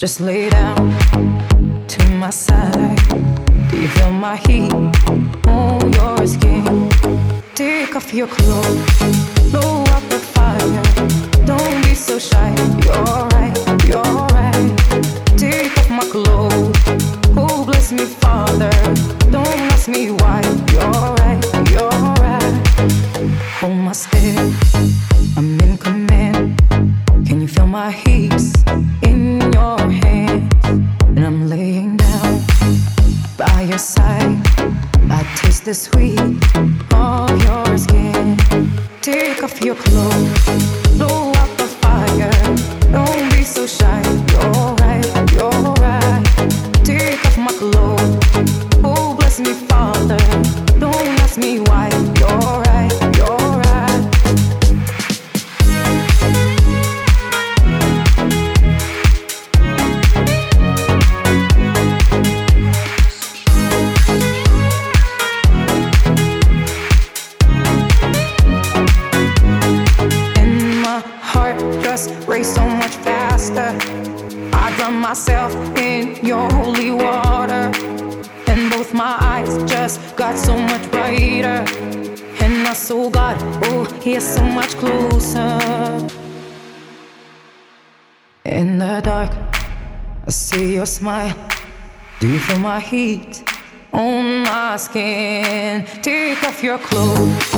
Just lay down to my side. Do you feel my heat on your skin? Take off your clothes. heat on my skin. Take off your clothes.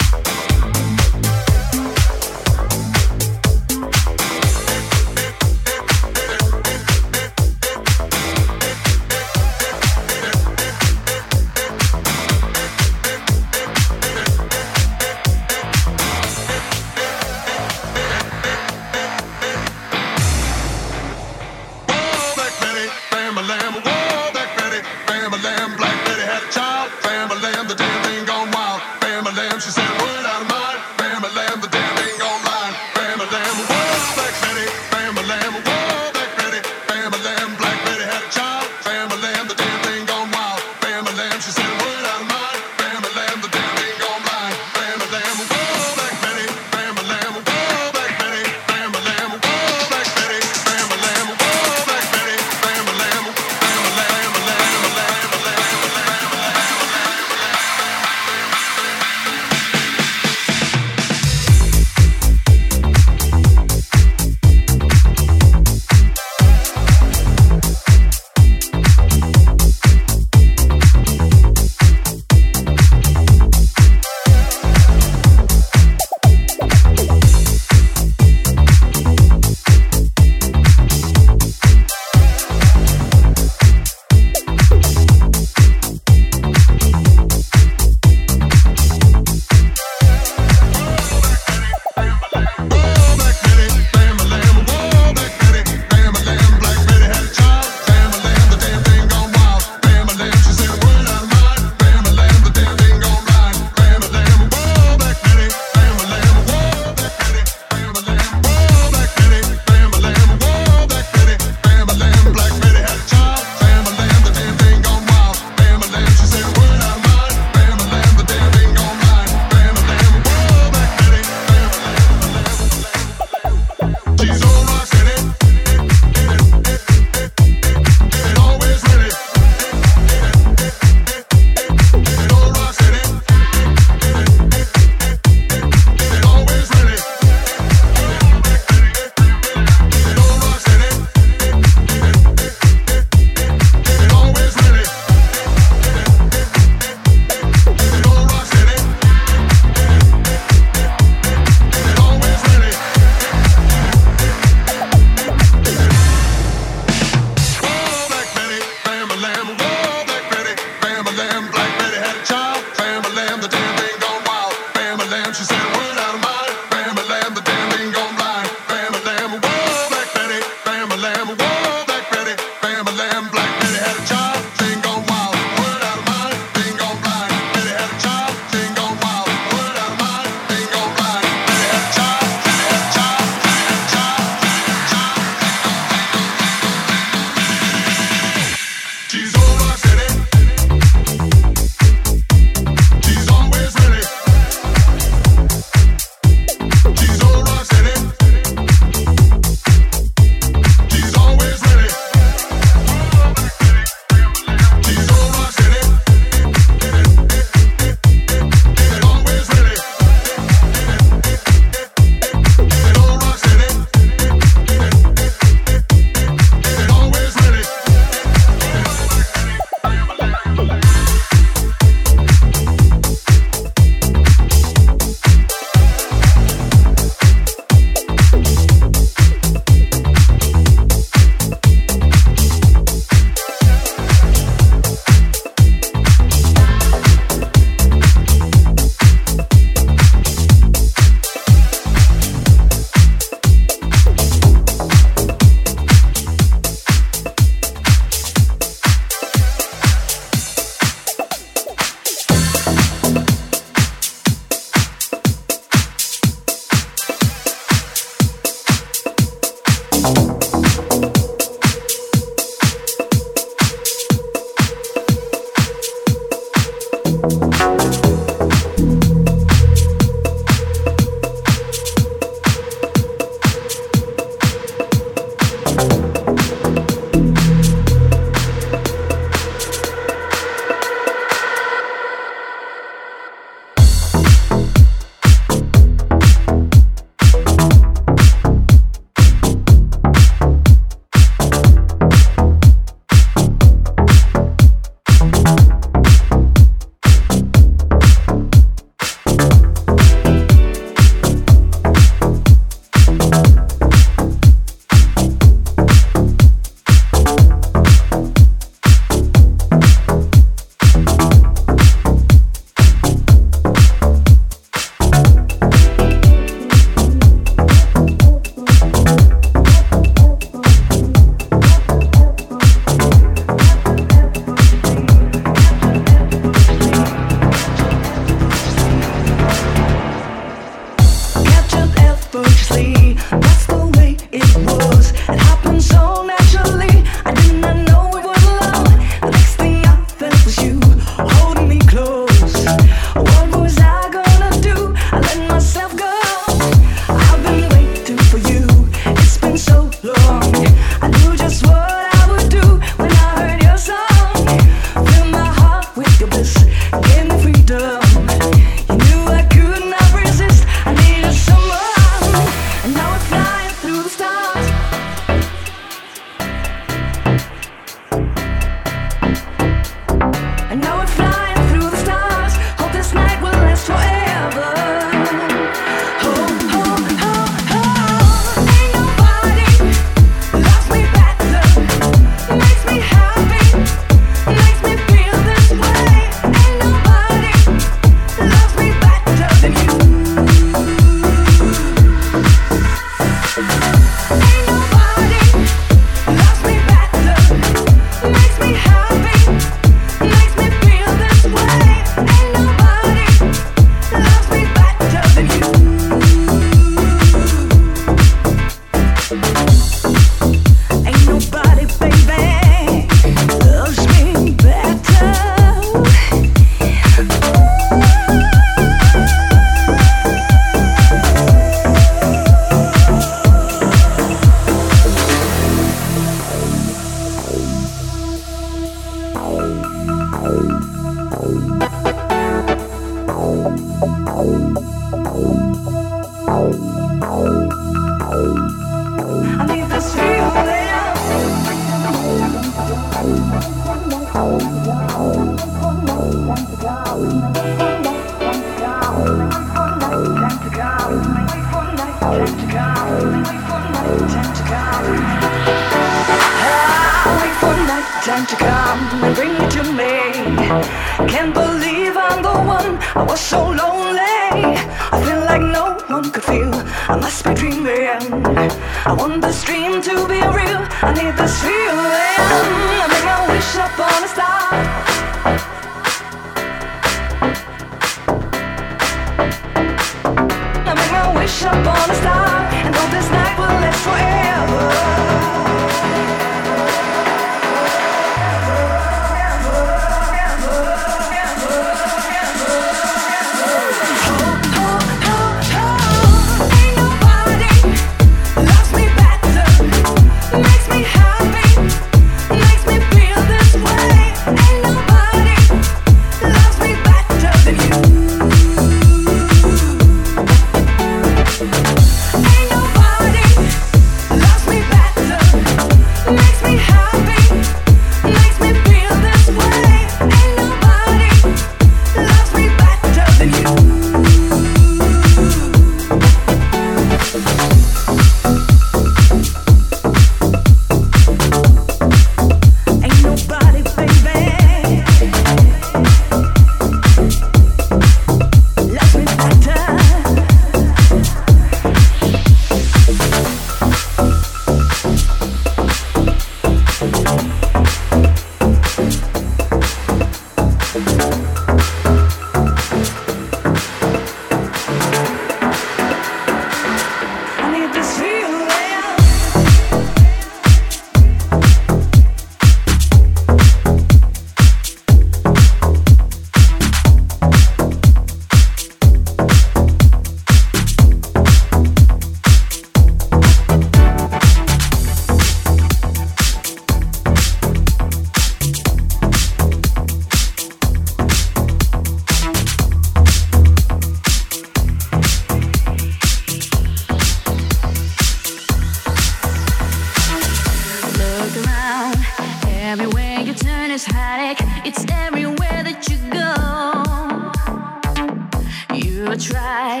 You try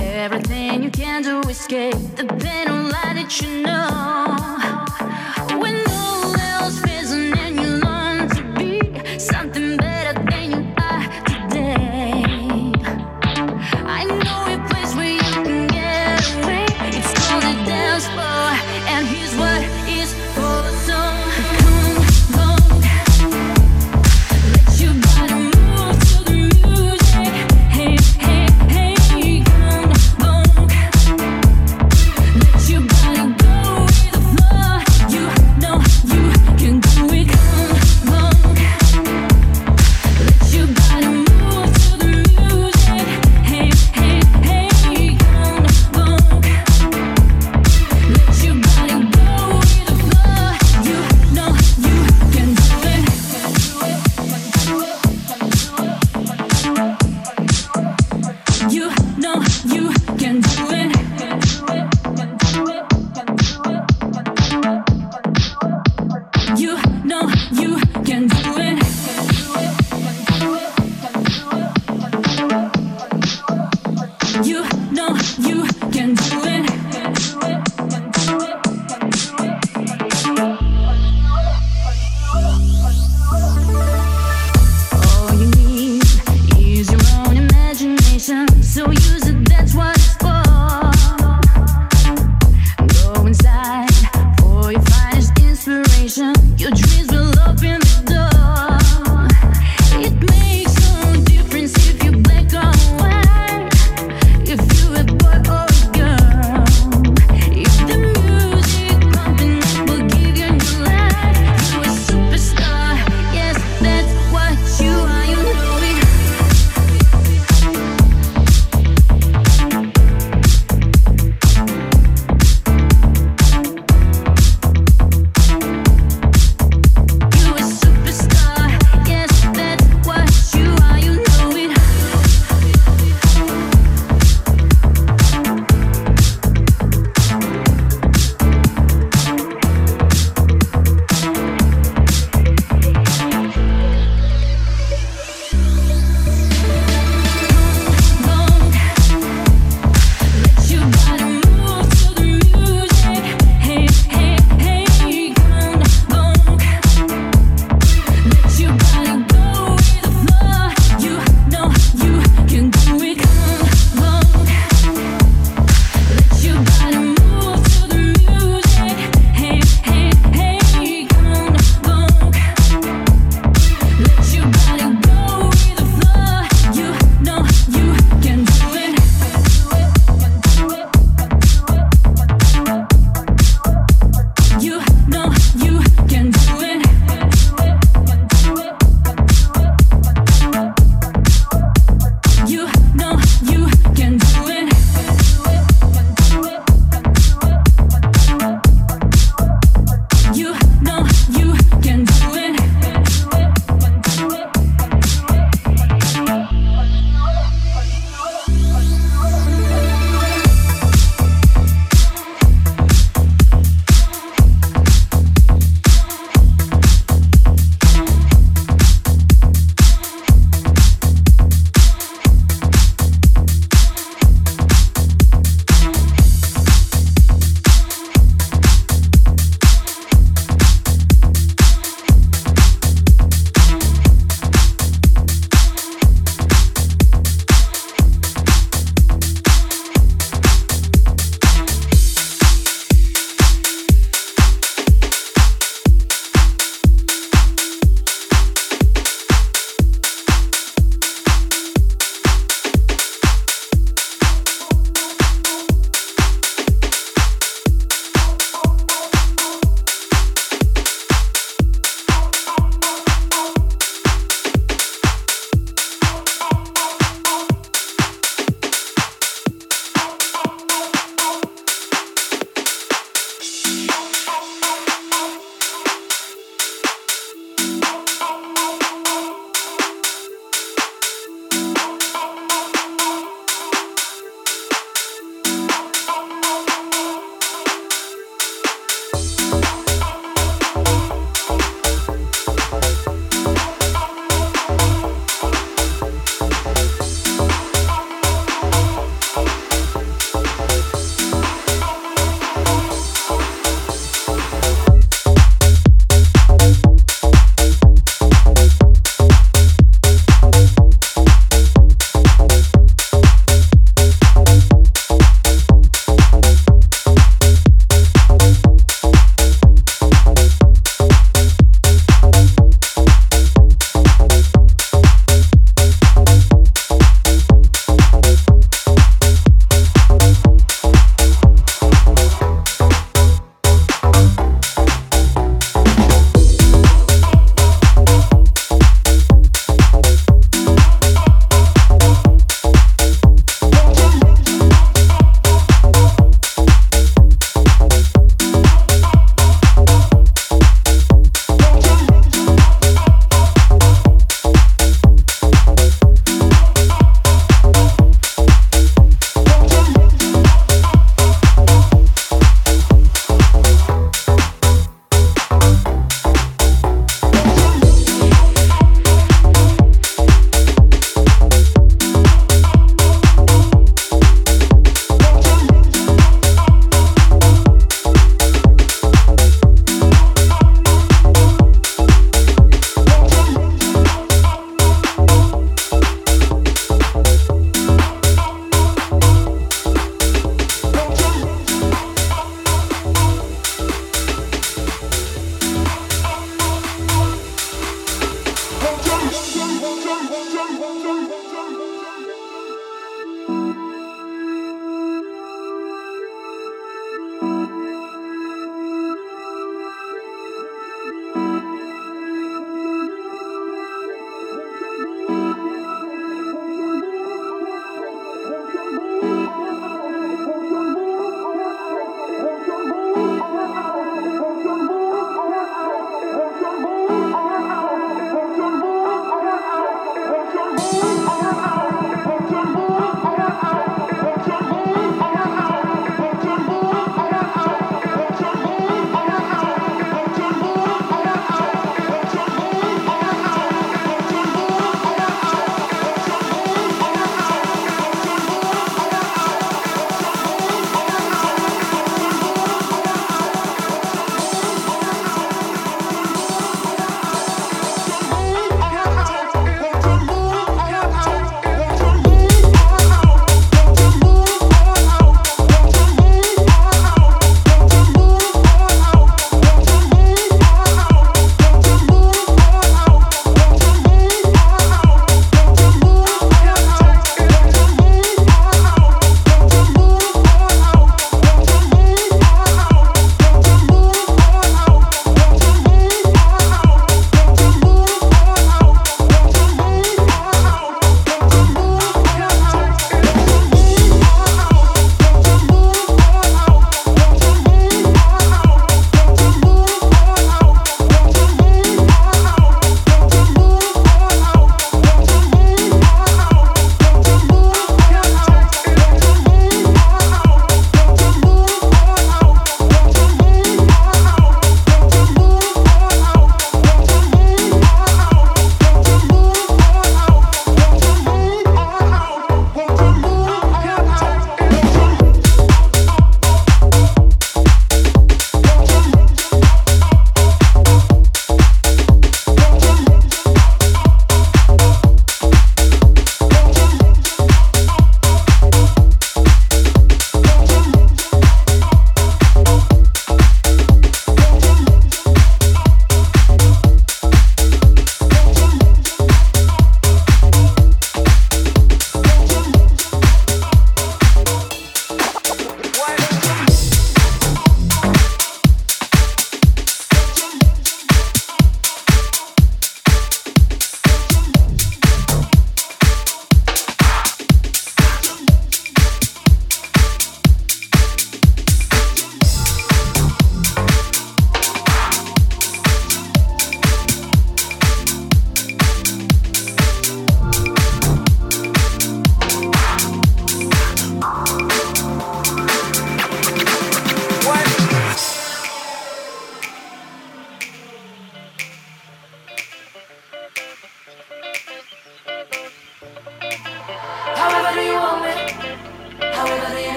everything you can to escape the pain of penalty that you know.